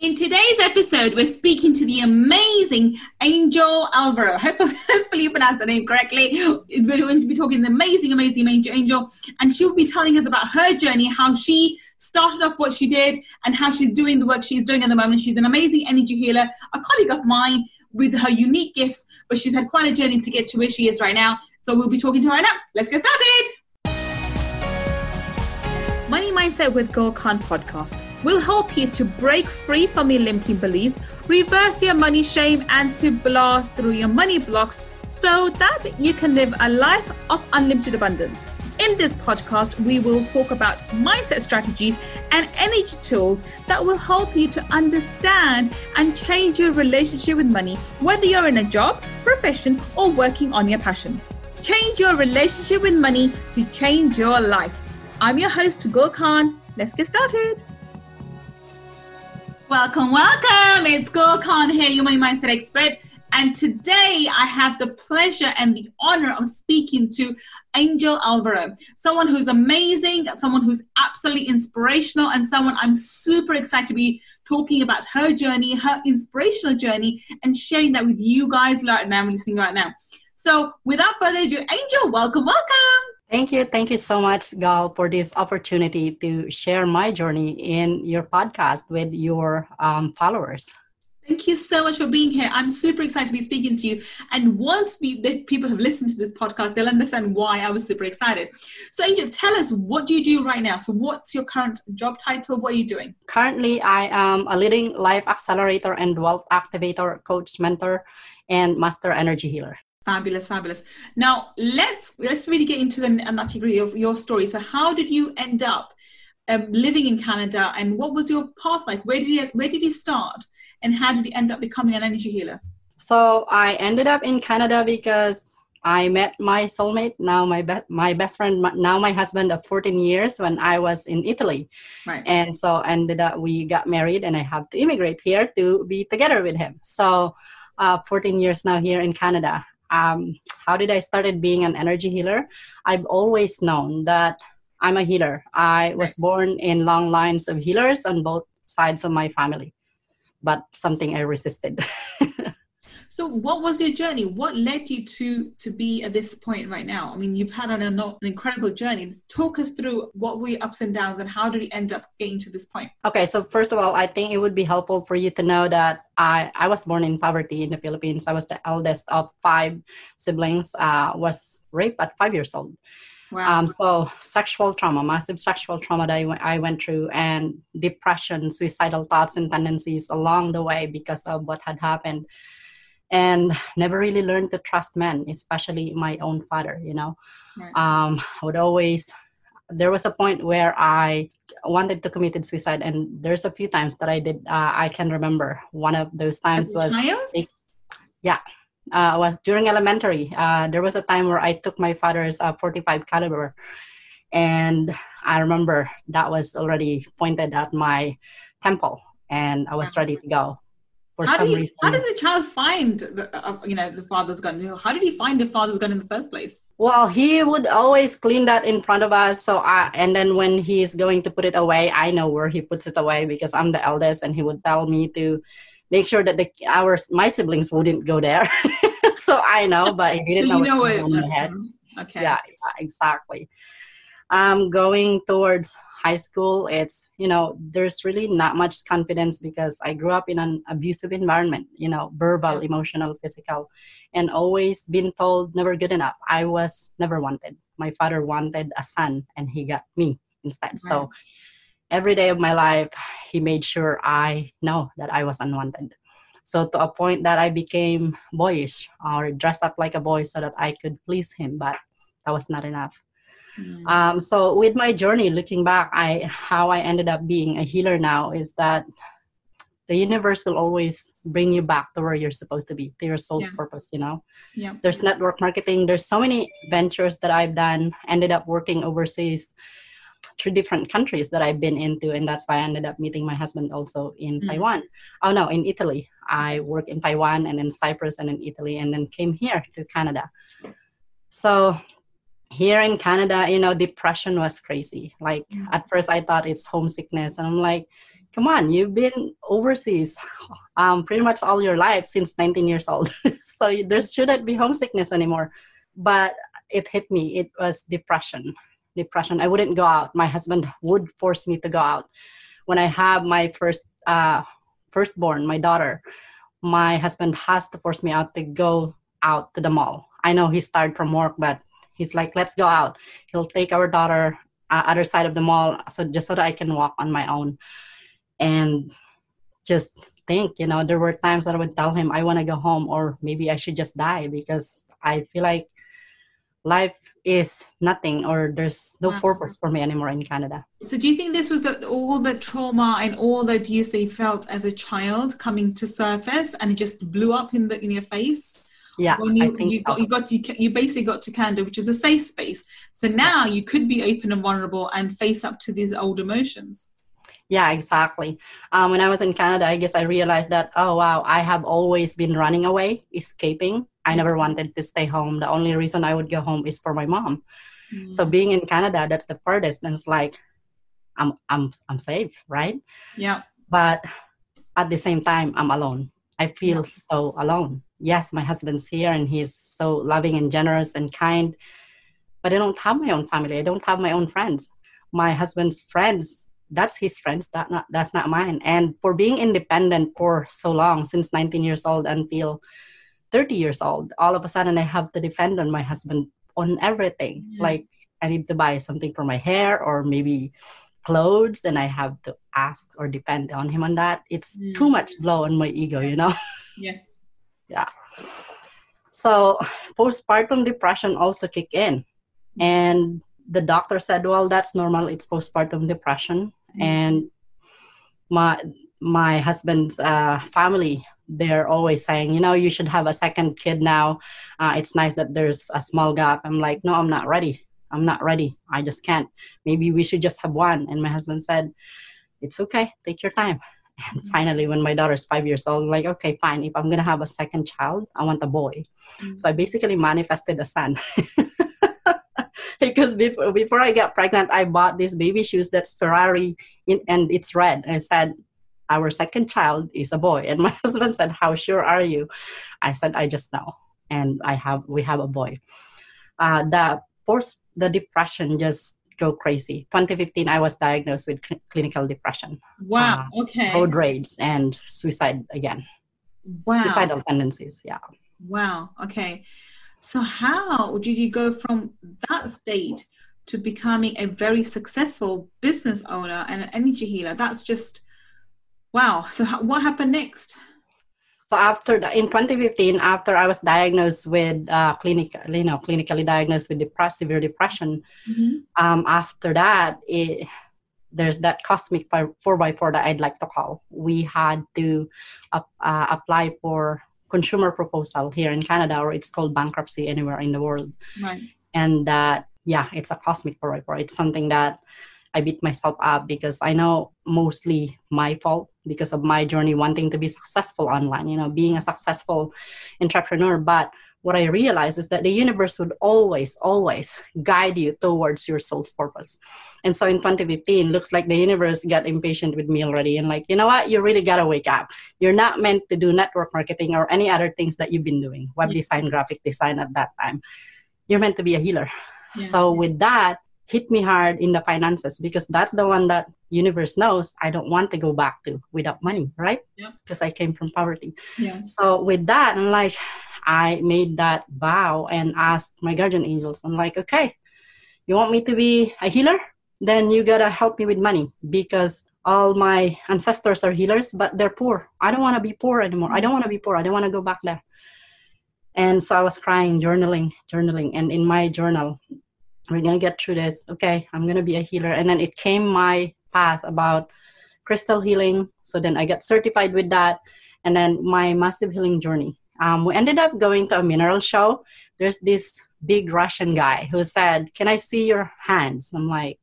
In today's episode, we're speaking to the amazing Angel Alvaro. Hopefully, hopefully you pronounced the name correctly. We're going to be talking to the amazing, amazing Angel, and she'll be telling us about her journey, how she started off what she did, and how she's doing the work she's doing at the moment. She's an amazing energy healer, a colleague of mine with her unique gifts, but she's had quite a journey to get to where she is right now. So we'll be talking to her now. Let's get started. Money Mindset with Gul Khan podcast will help you to break free from your limiting beliefs, reverse your money shame, and to blast through your money blocks so that you can live a life of unlimited abundance. In this podcast, we will talk about mindset strategies and energy tools that will help you to understand and change your relationship with money, whether you're in a job, profession, or working on your passion. Change your relationship with money to change your life. I'm your host, Gul Khan. Let's get started. Welcome, welcome. It's Gul Khan here, your money mindset expert. And today I have the pleasure and the honor of speaking to Angel Alvaro, someone who's amazing, someone who's absolutely inspirational, and someone I'm super excited to be talking about her journey, her inspirational journey, and sharing that with you guys right now, listening right now. So, without further ado, Angel, welcome, welcome. Thank you. Thank you so much, Gal, for this opportunity to share my journey in your podcast with your um, followers. Thank you so much for being here. I'm super excited to be speaking to you. And once we, the people have listened to this podcast, they'll understand why I was super excited. So, Angel, tell us what do you do right now? So, what's your current job title? What are you doing? Currently, I am a leading life accelerator and wealth activator, coach, mentor, and master energy healer. Fabulous, fabulous. Now let's let's really get into the nitty gritty of your story. So, how did you end up um, living in Canada, and what was your path like? Where did you where did you start, and how did you end up becoming an energy healer? So, I ended up in Canada because I met my soulmate, now my be- my best friend, now my husband of 14 years when I was in Italy. Right. And so ended up we got married and I have to immigrate here to be together with him. So uh, 14 years now here in Canada um, how did I started being an energy healer? I've always known that I'm a healer. I was born in long lines of healers on both sides of my family, but something I resisted. So, what was your journey? What led you to to be at this point right now? I mean, you've had an, an incredible journey. Talk us through what were your ups and downs, and how did you end up getting to this point? Okay, so first of all, I think it would be helpful for you to know that I I was born in poverty in the Philippines. I was the eldest of five siblings. Uh, was raped at five years old. Wow. Um, so sexual trauma, massive sexual trauma that I went through, and depression, suicidal thoughts and tendencies along the way because of what had happened and never really learned to trust men, especially my own father. You know, right. um, I would always. There was a point where I wanted to commit suicide, and there's a few times that I did. Uh, I can remember one of those times was, yeah, uh, was during elementary. Uh, there was a time where I took my father's uh, 45 caliber, and I remember that was already pointed at my temple, and I was ready to go for how some you, reason. How does the child find, the, uh, you know, the father's gun? How did he find the father's gun in the first place? Well, he would always clean that in front of us. So I, and then when he's going to put it away, I know where he puts it away because I'm the eldest, and he would tell me to make sure that the our my siblings wouldn't go there. so I know, but he didn't know, know on in my head. Okay. Yeah, yeah, exactly. Um, going towards high school it's you know there's really not much confidence because i grew up in an abusive environment you know verbal emotional physical and always been told never good enough. I was never wanted. My father wanted a son and he got me instead. Right. so every day of my life he made sure i know that i was unwanted. So to a point that i became boyish or dress up like a boy so that i could please him but that was not enough Mm. Um, so with my journey, looking back, I how I ended up being a healer now is that the universe will always bring you back to where you're supposed to be, to your soul's yeah. purpose. You know, yeah. There's network marketing. There's so many ventures that I've done. Ended up working overseas three different countries that I've been into, and that's why I ended up meeting my husband also in mm. Taiwan. Oh no, in Italy. I worked in Taiwan and in Cyprus and in Italy, and then came here to Canada. So here in Canada, you know, depression was crazy. Like mm. at first I thought it's homesickness. And I'm like, come on, you've been overseas um, pretty much all your life since 19 years old. so there shouldn't be homesickness anymore. But it hit me. It was depression. Depression. I wouldn't go out. My husband would force me to go out. When I have my first uh, firstborn, my daughter, my husband has to force me out to go out to the mall. I know he's tired from work, but he's like, let's go out. He'll take our daughter uh, other side of the mall, so just so that I can walk on my own, and just think. You know, there were times that I would tell him I want to go home, or maybe I should just die because I feel like life is nothing or there's no uh-huh. purpose for me anymore in Canada. So do you think this was the, all the trauma and all the abuse that you felt as a child coming to surface and it just blew up in the in your face? Yeah, when you, you got you got you, you basically got to Canada, which is a safe space. So now you could be open and vulnerable and face up to these old emotions. Yeah, exactly. Um, when I was in Canada, I guess I realized that oh wow, I have always been running away, escaping, I never wanted to stay home. The only reason I would go home is for my mom. Mm-hmm. So being in Canada, that's the furthest. And it's like, I'm I'm I'm safe, right? Yeah. But at the same time, I'm alone. I feel yeah. so alone. Yes, my husband's here and he's so loving and generous and kind. But I don't have my own family. I don't have my own friends. My husband's friends, that's his friends. That not that's not mine. And for being independent for so long, since 19 years old until 30 years old all of a sudden i have to depend on my husband on everything yeah. like i need to buy something for my hair or maybe clothes and i have to ask or depend on him on that it's yeah. too much blow on my ego you know yes yeah so postpartum depression also kick in and the doctor said well that's normal it's postpartum depression mm-hmm. and my my husband's uh, family they're always saying, you know, you should have a second kid now. Uh, it's nice that there's a small gap. I'm like, no, I'm not ready. I'm not ready. I just can't. Maybe we should just have one. And my husband said, it's okay. Take your time. And mm-hmm. finally, when my daughter's five years old, I'm like, okay, fine. If I'm going to have a second child, I want a boy. Mm-hmm. So I basically manifested a son. because before, before I got pregnant, I bought these baby shoes that's Ferrari in, and it's red. I said, our second child is a boy and my husband said how sure are you i said i just know and i have we have a boy uh, the post the depression just go crazy. 2015 i was diagnosed with cl- clinical depression. Wow uh, okay. road rage and suicide again. Wow. Suicidal tendencies yeah. Wow okay. So how did you go from that state to becoming a very successful business owner and an energy healer? That's just Wow. So what happened next? So after the, in 2015, after I was diagnosed with uh, clinical, you know, clinically diagnosed with depressive severe depression, mm-hmm. um, after that, it, there's that cosmic four by four that I'd like to call. We had to uh, uh, apply for consumer proposal here in Canada, or it's called bankruptcy anywhere in the world. Right. And that, yeah, it's a cosmic four by four. It's something that I beat myself up because I know mostly my fault because of my journey wanting to be successful online, you know, being a successful entrepreneur. But what I realized is that the universe would always, always guide you towards your soul's purpose. And so in 2015, looks like the universe got impatient with me already and like, you know what, you really gotta wake up. You're not meant to do network marketing or any other things that you've been doing, web design, graphic design at that time. You're meant to be a healer. Yeah. So with that, hit me hard in the finances because that's the one that universe knows I don't want to go back to without money, right? Yeah. Because I came from poverty. Yeah. So with that, I'm like, I made that vow and asked my guardian angels. I'm like, okay, you want me to be a healer? Then you gotta help me with money because all my ancestors are healers, but they're poor. I don't want to be poor anymore. I don't want to be poor. I don't want to go back there. And so I was crying, journaling, journaling. And in my journal, we're gonna get through this. Okay i'm gonna be a healer. And then it came my path about crystal healing. So then i got certified with that. And then my massive healing journey. Um, we ended up going to a mineral show. There's this big russian guy who said can i see your hands? I'm like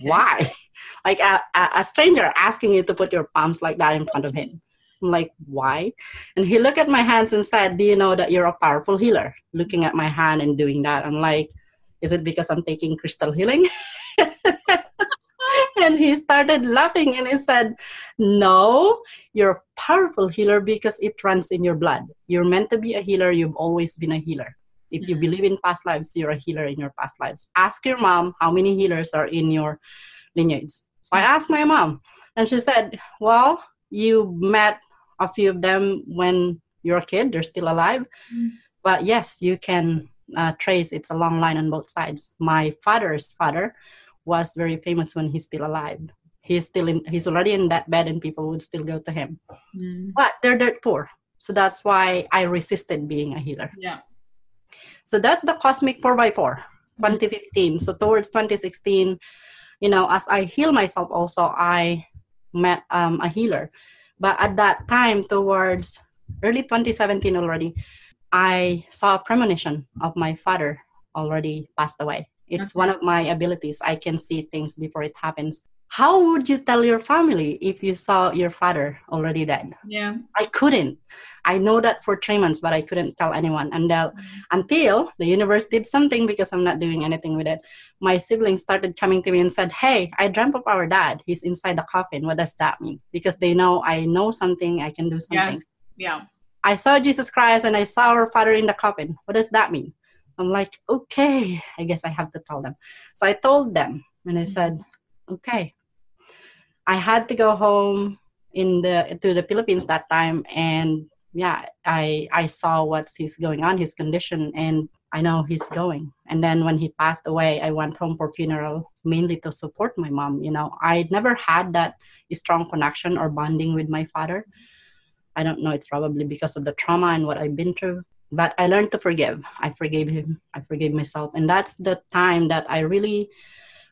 why? Like a, a, stranger asking you to put your palms like that in front of him. I'm like, why? And he looked at my hands and said, Do you know that you're a powerful healer? Looking at my hand and doing that. I'm like, Is it because I'm taking crystal healing? and he started laughing and he said, No, you're a powerful healer because it runs in your blood. You're meant to be a healer. You've always been a healer. If you mm-hmm. believe in past lives, you're a healer in your past lives. Ask your mom how many healers are in your lineage. So I asked my mom, and she said, Well, you met a few of them when you're a kid, they're still alive. Mm. But yes, you can uh, trace it's a long line on both sides. My father's father was very famous when he's still alive. He's still in, he's already in that bed and people would still go to him. Mm. But they're dirt poor. So that's why I resisted being a healer. Yeah. So that's the cosmic 4x4, 2015. So towards 2016, you know, as I heal myself also, I met um, a healer. But at that time, towards early 2017 already, I saw a premonition of my father already passed away. It's okay. one of my abilities. I can see things before it happens. How would you tell your family if you saw your father already dead? Yeah. I couldn't. I know that for three months, but I couldn't tell anyone. And uh, mm-hmm. until the universe did something because I'm not doing anything with it, my siblings started coming to me and said, Hey, I dreamt of our dad. He's inside the coffin. What does that mean? Because they know I know something, I can do something. Yeah. yeah. I saw Jesus Christ and I saw our father in the coffin. What does that mean? I'm like, okay, I guess I have to tell them. So I told them and I said, okay. I had to go home in the to the Philippines that time and yeah, I I saw what's he's going on, his condition and I know he's going. And then when he passed away, I went home for funeral mainly to support my mom. You know, I never had that strong connection or bonding with my father. I don't know, it's probably because of the trauma and what I've been through but I learned to forgive. I forgave him. I forgave myself. And that's the time that I really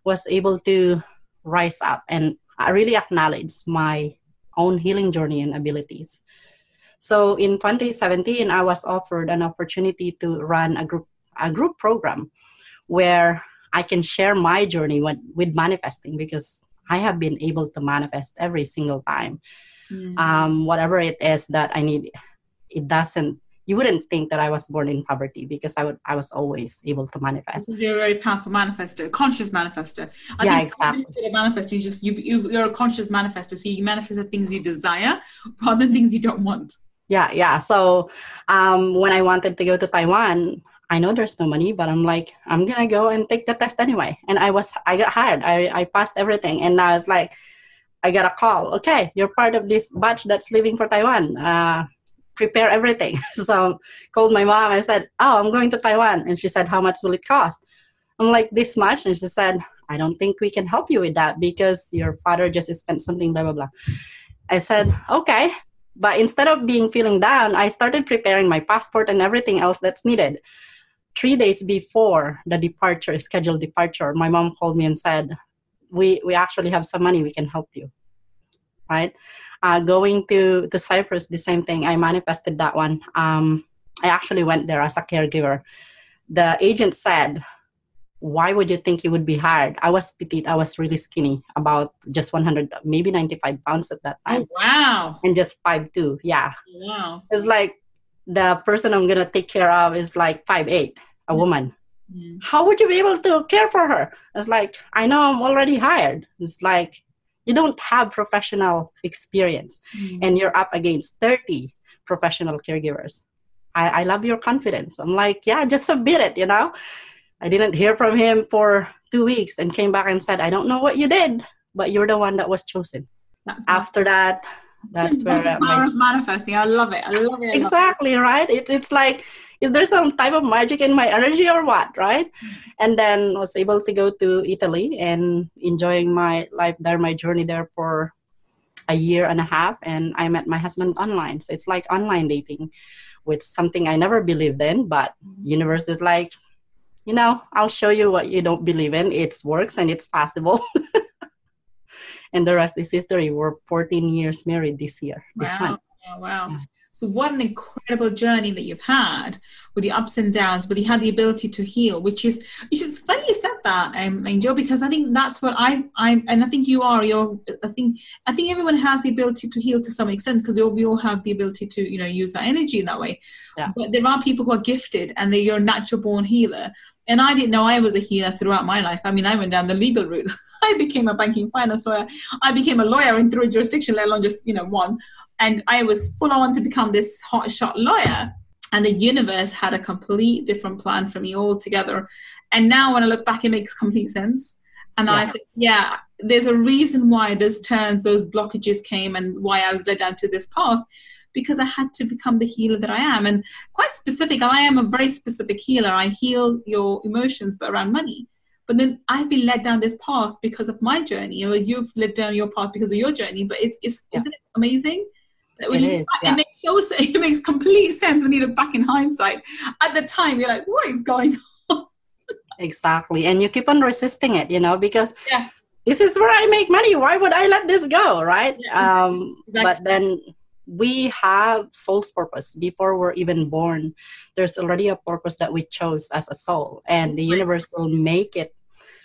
was able to rise up and I really acknowledge my own healing journey and abilities. So in 2017, I was offered an opportunity to run a group a group program where I can share my journey with, with manifesting because I have been able to manifest every single time. Mm-hmm. Um, whatever it is that I need, it doesn't you wouldn't think that I was born in poverty because I would I was always able to manifest. You're a very powerful manifester, conscious manifester. I yeah, exactly. Manifest, you just you, you you're a conscious manifester, so you manifest the things you desire rather than things you don't want. Yeah, yeah. So um, when I wanted to go to Taiwan, I know there's no money, but I'm like, I'm gonna go and take the test anyway. And I was I got hired. I, I passed everything, and I was like, I got a call. Okay, you're part of this batch that's leaving for Taiwan. Uh, prepare everything. so called my mom and said, "Oh, I'm going to Taiwan," and she said, "How much will it cost?" I'm like, "This much," and she said, "I don't think we can help you with that because your father just spent something, blah blah blah." I said, "Okay." But instead of being feeling down, I started preparing my passport and everything else that's needed. Three days before the departure, scheduled departure, my mom called me and said, "We we actually have some money. We can help you." Right? uh, going to to Cyprus, the same thing. I manifested that one. Um, I actually went there as a caregiver. The agent said, "Why would you think you would be hired?" I was petite. I was really skinny, about just 100, maybe 95 pounds at that time. Oh, wow! And just five two. Yeah. Wow. It's like the person I'm gonna take care of is like five eight, a mm-hmm. woman. Mm-hmm. How would you be able to care for her? It's like I know I'm already hired. It's like you don't have professional experience mm-hmm. and you're up against 30 professional caregivers I, I love your confidence i'm like yeah just submit it you know i didn't hear from him for two weeks and came back and said i don't know what you did but you're the one that was chosen that's after that that's where uh, my, manifesting. I love it. I love it exactly right? It, it's like is there some type of magic in my energy or what right? And then was able to go to italy and enjoying my life there my journey there for a year and a half and i met my husband online. So it's like online dating which something i never believed in but universe is like you know i'll show you what you don't believe in. It works and it's possible and the rest is history we're 14 years married this year this wow. month Oh, wow. So what an incredible journey that you've had with the ups and downs, but you had the ability to heal, which is which is funny you said that, um, Angel, because I think that's what I I and I think you are. You're I think I think everyone has the ability to heal to some extent because we all, we all have the ability to you know use that energy in that way. Yeah. But there are people who are gifted and they're your natural born healer. And I didn't know I was a healer throughout my life. I mean, I went down the legal route. I became a banking finance lawyer. I became a lawyer in three jurisdictions, let alone just you know one and I was full on to become this hotshot lawyer. And the universe had a complete different plan for me altogether. And now when I look back, it makes complete sense. And yeah. I said, yeah, there's a reason why those turns, those blockages came, and why I was led down to this path because I had to become the healer that I am. And quite specific, I am a very specific healer. I heal your emotions, but around money. But then I've been led down this path because of my journey, or you've led down your path because of your journey. But it's, it's yeah. isn't it amazing? It, is, yeah. it makes so it makes complete sense when you look back in hindsight. At the time, you're like, "What is going on?" exactly, and you keep on resisting it, you know, because yeah. this is where I make money. Why would I let this go, right? Yeah, um, exactly. But then we have soul's purpose before we're even born. There's already a purpose that we chose as a soul, and the universe will make it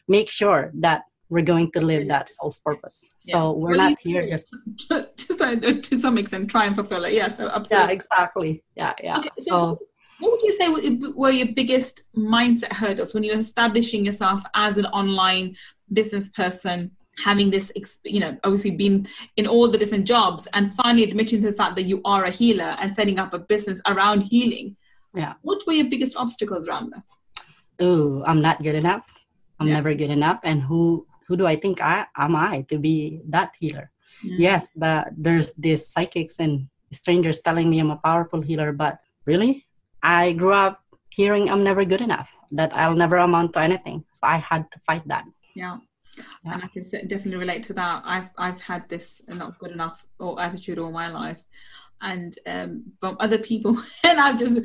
make sure that we're going to live that soul's purpose. Yeah. So we're well, not here just to, to some extent try and fulfill it. Yeah, so absolutely. Yeah, exactly. Yeah, yeah. Okay, so, so, what would you say were your biggest mindset hurdles when you're establishing yourself as an online business person? having this you know obviously been in all the different jobs and finally admitting to the fact that you are a healer and setting up a business around healing yeah what were your biggest obstacles around that oh i'm not good enough i'm yeah. never good enough and who who do I think I am I to be that healer? Mm. Yes, that there's these psychics and strangers telling me I'm a powerful healer, but really, I grew up hearing I'm never good enough, that I'll never amount to anything. So I had to fight that. Yeah. yeah. And I can definitely relate to that. I've I've had this not good enough or attitude all my life, and um, from other people, and I've just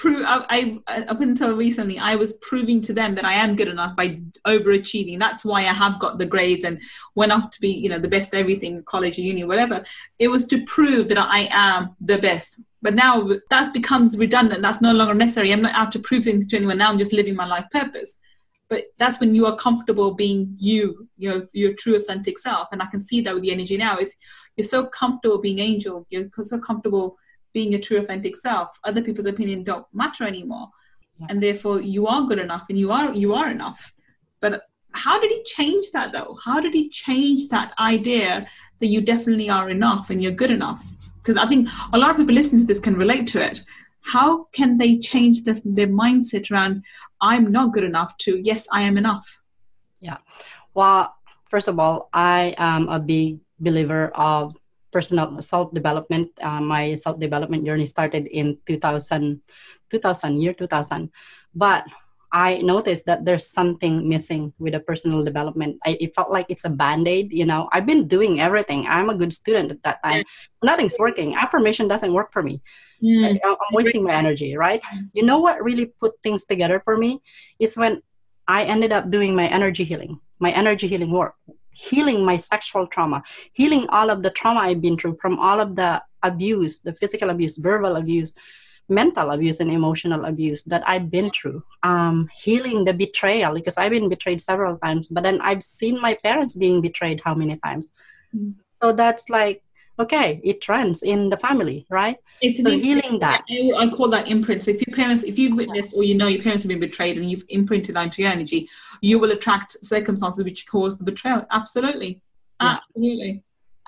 prove I, I, up until recently i was proving to them that i am good enough by overachieving. That's why i have got the grades and went off to be you know the best everything college uni whatever. It was to prove that i am the best. But now that becomes redundant. That's no longer necessary. I'm not out to prove things to anyone. Now i'm just living my life purpose. But that's when you are comfortable being you you know your true authentic self. And i can see that with the energy now. It's you're so comfortable being angel. You're so comfortable being a true authentic self other people's opinion don't matter anymore. Yeah. and therefore you are good enough and you are you are enough. But how did he change that though? How did he change that idea that you definitely are enough and you're good enough? Because i think a lot of people listening to this can relate to it. How can they change this, their mindset around i'm not good enough to yes i am enough yeah. Well first of all i am a big believer of personal self development. Uh, my self development journey started in 2000, 2000 year 2000, but I noticed that there's something missing with the personal development. I, it felt like it's a band aid. You know, I've been doing everything. I'm a good student at that time. Nothing's working. Affirmation doesn't work for me. Mm. I, I'm wasting my energy, right? You know what really put things together for me is when I ended up doing my energy healing, my energy healing work healing my sexual trauma, healing all of the trauma I've been through from all of the abuse, the physical abuse, verbal abuse, mental abuse, and emotional abuse that I've been through. Um, healing the betrayal because I've been betrayed several times, but then I've seen my parents being betrayed how many times. Mm-hmm. So that's like okay it runs in the family right it's so healing that I, call that imprint so if your parents if you've witnessed or you know your parents have been betrayed and you've imprinted that into your energy you will attract circumstances which cause the betrayal absolutely yeah. absolutely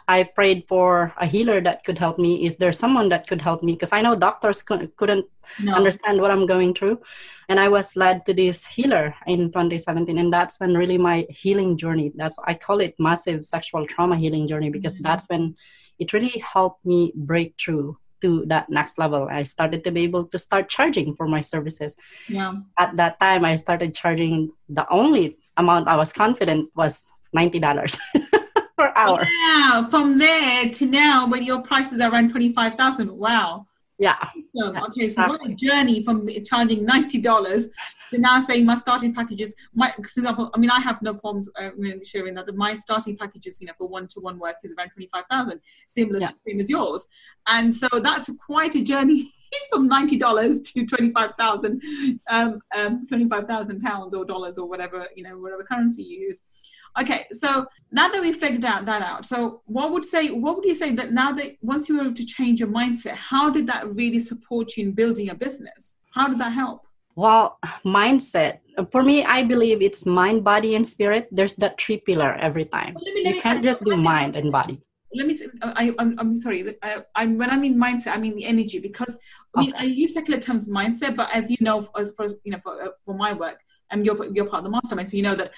I prayed for a healer that could help me. Is there someone that could help me? Because I know doctors couldn't no. understand what I'm going through. And I was led to this healer in 2017. And that's when really my healing journey, that's, I call it massive sexual trauma healing journey because mm-hmm. that's when it really helped me break through to that next level. I started to be able to start charging for my services. Yeah. At that time, I started charging the only amount I was confident was ninety dollars per hour. Yeah. From there to now, when your prices are around twenty five thousand, wow. Yeah. Awesome. Okay, so what a journey from charging ninety dollars to now saying my starting packages. My, for example, I mean, I have no problems uh, sharing that. My starting packages, you know, for one-to-one work is around twenty-five thousand, similar yeah. same as yours, and so that's quite a journey from ninety dollars to twenty-five thousand, um, um, twenty-five thousand pounds or dollars or whatever you know, whatever currency you use. Okay, so now that we figured out that out, so what would say what would you say that now that once you were able to change your mindset, how did that really support you in building a business? How did that help? Well, mindset for me, I believe it's mind, body, and spirit. There's that three pillar every time. Well, me, you can't just do mind and body. Let me. Say, I, I'm, I'm sorry. I, I, when I mean mindset, I mean the energy because I mean okay. I use secular terms mindset, but as you know, as for you know for, uh, for my work, and you're, you're part of the mastermind. So you know that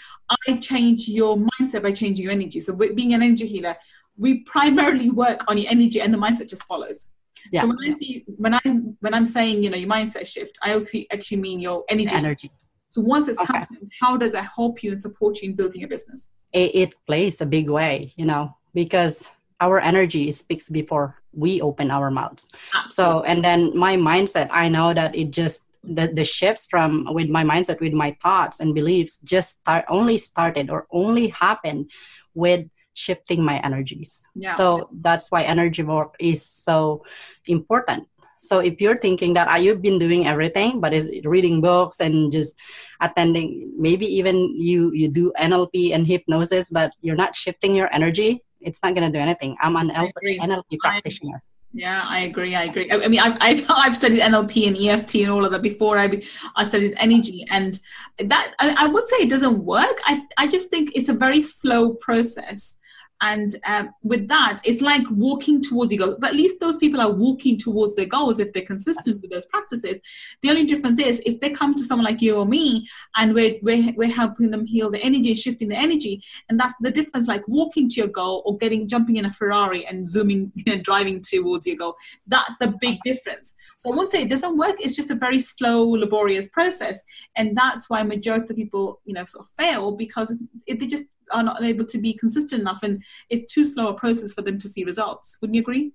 I change your mindset by changing your energy. So being an energy healer, we primarily work on your energy and the mindset just follows. Yeah. So when I see when I when I'm saying you know your mindset shift, I actually actually mean your energy. energy. So once it's okay. happened, how does that help you and support you in building your business? It, it plays a big way, you know, because our energy speaks before we open our mouths. Absolutely. So and then my mindset, I know that it just the, the shifts from with my mindset with my thoughts and beliefs just start only started or only happened with shifting my energies. Yeah. so that's why energy work is so important. So if you're thinking that ah, you've been doing everything but is reading books and just attending maybe even you you do nlp and hypnosis but you're not shifting your energy it's not going to do anything. I'm an nlp practitioner yeah, I agree. I agree. I, mean, I've, I've, I've studied NLP and EFT and all of that before I I studied energy, and that I, I would say it doesn't work. I I just think it's a very slow process and um, with that it's like walking towards your goal. But at least those people are walking towards their goals if they're consistent with those practices. The only difference is if they come to someone like you or me and we're, we're, we're helping them heal the energy shifting the energy and that's the difference like walking to your goal or getting jumping in a ferrari and zooming you know, driving towards your goal. That's the big difference. So i won't say it doesn't work. It's just a very slow laborious process. And that's why majority of people you know sort of fail because it, they just are not able to be consistent enough and it's too slow a process for them to see results. Wouldn't you agree?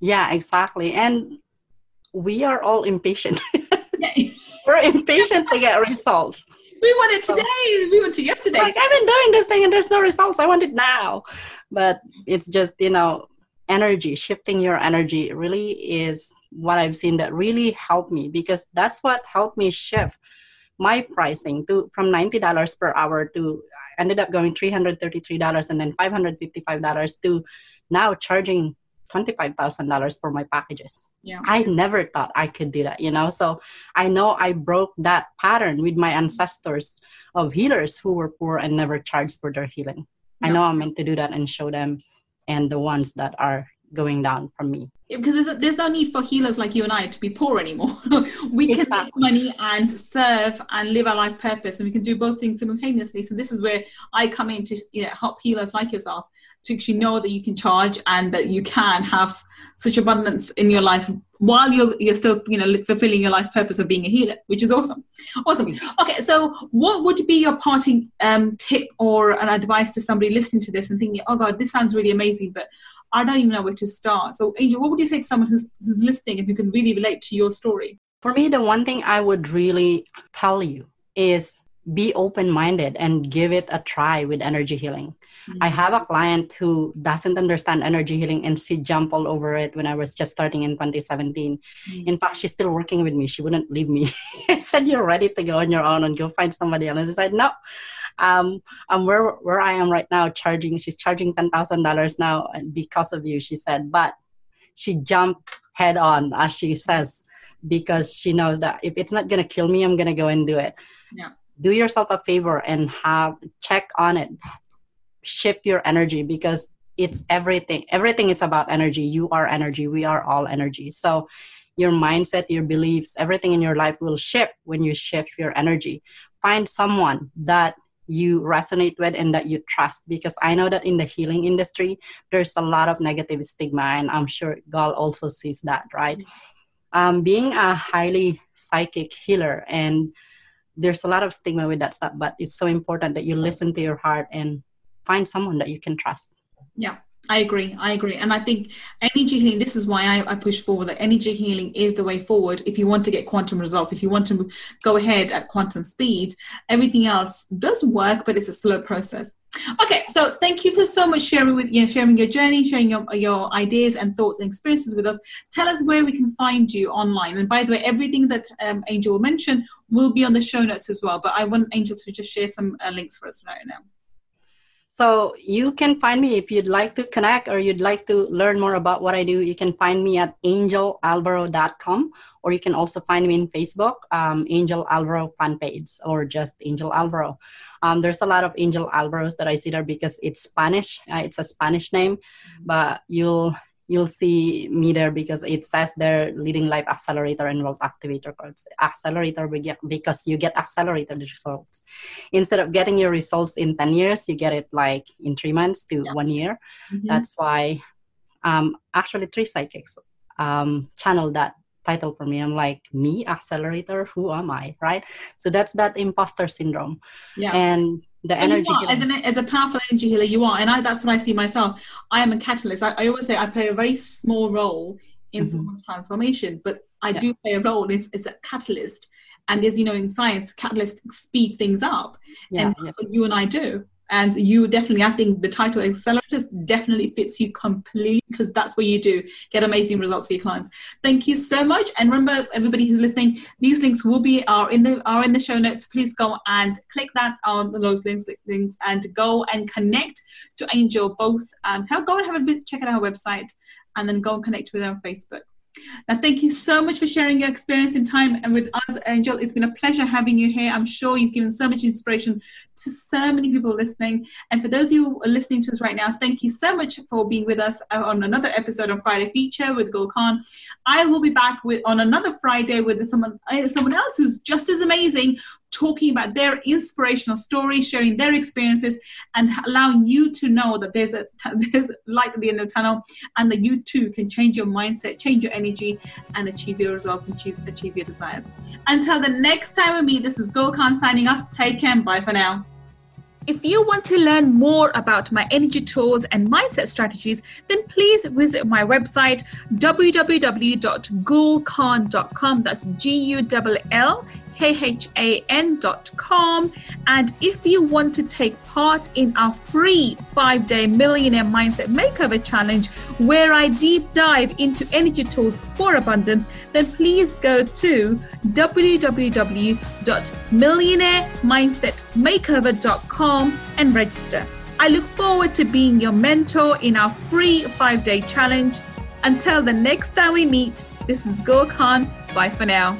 Yeah exactly. And we are all impatient. We're impatient to get results. We want it today. We want it yesterday. Like i've been doing this thing and there's no results. I want it now. But it's just you know energy shifting your energy really is what i've seen that really helped me because that's what helped me shift my pricing to from $90 per hour to ended up going $333 and then $555 to now charging $25,000 for my packages. Yeah. I never thought I could do that, you know? So I know I broke that pattern with my ancestors of healers who were poor and never charged for their healing. Yeah. I know I'm meant to do that and show them and the ones that are going down from me because there's no need for healers like you and I to be poor anymore. we can exactly. make money and serve and live our life purpose, and we can do both things simultaneously. So this is where I come in to you know, help healers like yourself to actually know that you can charge and that you can have such abundance in your life while you're you're still you know fulfilling your life purpose of being a healer, which is awesome. Awesome. Okay, so what would be your parting um, tip or an advice to somebody listening to this and thinking, oh God, this sounds really amazing, but I don't even know where to start. So, Angel, what would you say to someone who's, who's listening and who can really relate to your story? For me, the one thing I would really tell you is be open minded and give it a try with energy healing. Mm-hmm. I have a client who doesn't understand energy healing and she jumped all over it when I was just starting in 2017. Mm-hmm. In fact, she's still working with me. She wouldn't leave me. I said, You're ready to go on your own and go find somebody else. And she said, No, um, um where where I am right now charging she's charging ten thousand dollars now because of you she said. But she jumped head on as she says because she knows that if it's not gonna kill me I'm gonna go and do it. Yeah. Do yourself a favor and have check on it. Shift your energy because it's everything. Everything is about energy. You are energy. We are all energy. So your mindset your beliefs everything in your life will shift when you shift your energy. Find someone that you resonate with and that you trust. Because i know that in the healing industry there's a lot of negative stigma and i'm sure gal also sees that right? Um, being a highly psychic healer and there's a lot of stigma with that stuff but it's so important that you listen to your heart and find someone that you can trust. Yeah I agree. I agree. And I think energy healing, this is why I, I, push forward that energy healing is the way forward if you want to get quantum results, if you want to go ahead at quantum speed. Everything else does work, but it's a slow process. Okay, so thank you for so much sharing with you know, sharing your journey, sharing your, your ideas and thoughts and experiences with us. Tell us where we can find you online. And by the way, everything that um, Angel mentioned will be on the show notes as well. But I want Angel to just share some uh, links for us right now. So you can find me if you'd like to connect or you'd like to learn more about what I do. You can find me at angelalvaro.com or you can also find me in Facebook, um, Angel Alvaro fan page or just Angel Alvaro. Um, there's a lot of Angel Alvaros that I see there because it's Spanish. Uh, it's a Spanish name, but you'll you'll see me there because it says there leading life accelerator and world activator course accelerator because you get accelerated results. Instead of getting your results in 10 years you get it like in three months to yeah. one year. Mm-hmm. that's why um, actually three psychics um, channel that title for me. I'm like me accelerator? Who am i? Right? So that's that imposter syndrome. Yeah. And the and energy are, as, an, as a powerful energy healer you are. And I, that's what i see myself. I am a catalyst. I, I always say i play a very small role in mm-hmm. someone's transformation but i yeah. do play a role. It's, it's a catalyst. And as you know in science catalysts speed things up. Yeah, and that's what you and i do and you definitely i think the title accelerators definitely fits you completely because that's what you do. Get amazing results for your clients. Thank you so much. And remember everybody who's listening these links will be are in the are in the show notes. Please go and click that on those links links and go and connect to angel both. And go and have a visit check out our website and then go and connect with on facebook now, thank you so much for sharing your experience in time and with us, Angel. It's been a pleasure having you here. I'm sure you've given so much inspiration to so many people listening. And for those of you who are listening to us right now, thank you so much for being with us on another episode of Friday Feature with Gul Khan. I will be back with on another Friday with someone uh, someone else who's just as amazing, talking about their inspirational story, sharing their experiences, and allowing you to know that there's a there's light at the end of the tunnel, and that you too can change your mindset, change your energy, and achieve your results and achieve, achieve your desires. Until the next time we meet, this is Gul Khan signing off. Take care. Bye for now. If you want to learn more about my energy tools and mindset strategies, then please visit my website www.gulkhan.com. That's G U L L khan.com. And if you want to take part in our free five day millionaire mindset makeover challenge, where I deep dive into energy tools for abundance, then please go to www.millionairemindsetmakeover.com and register. I look forward to being your mentor in our free five day challenge. Until the next time we meet, this is Gul Khan. Bye for now.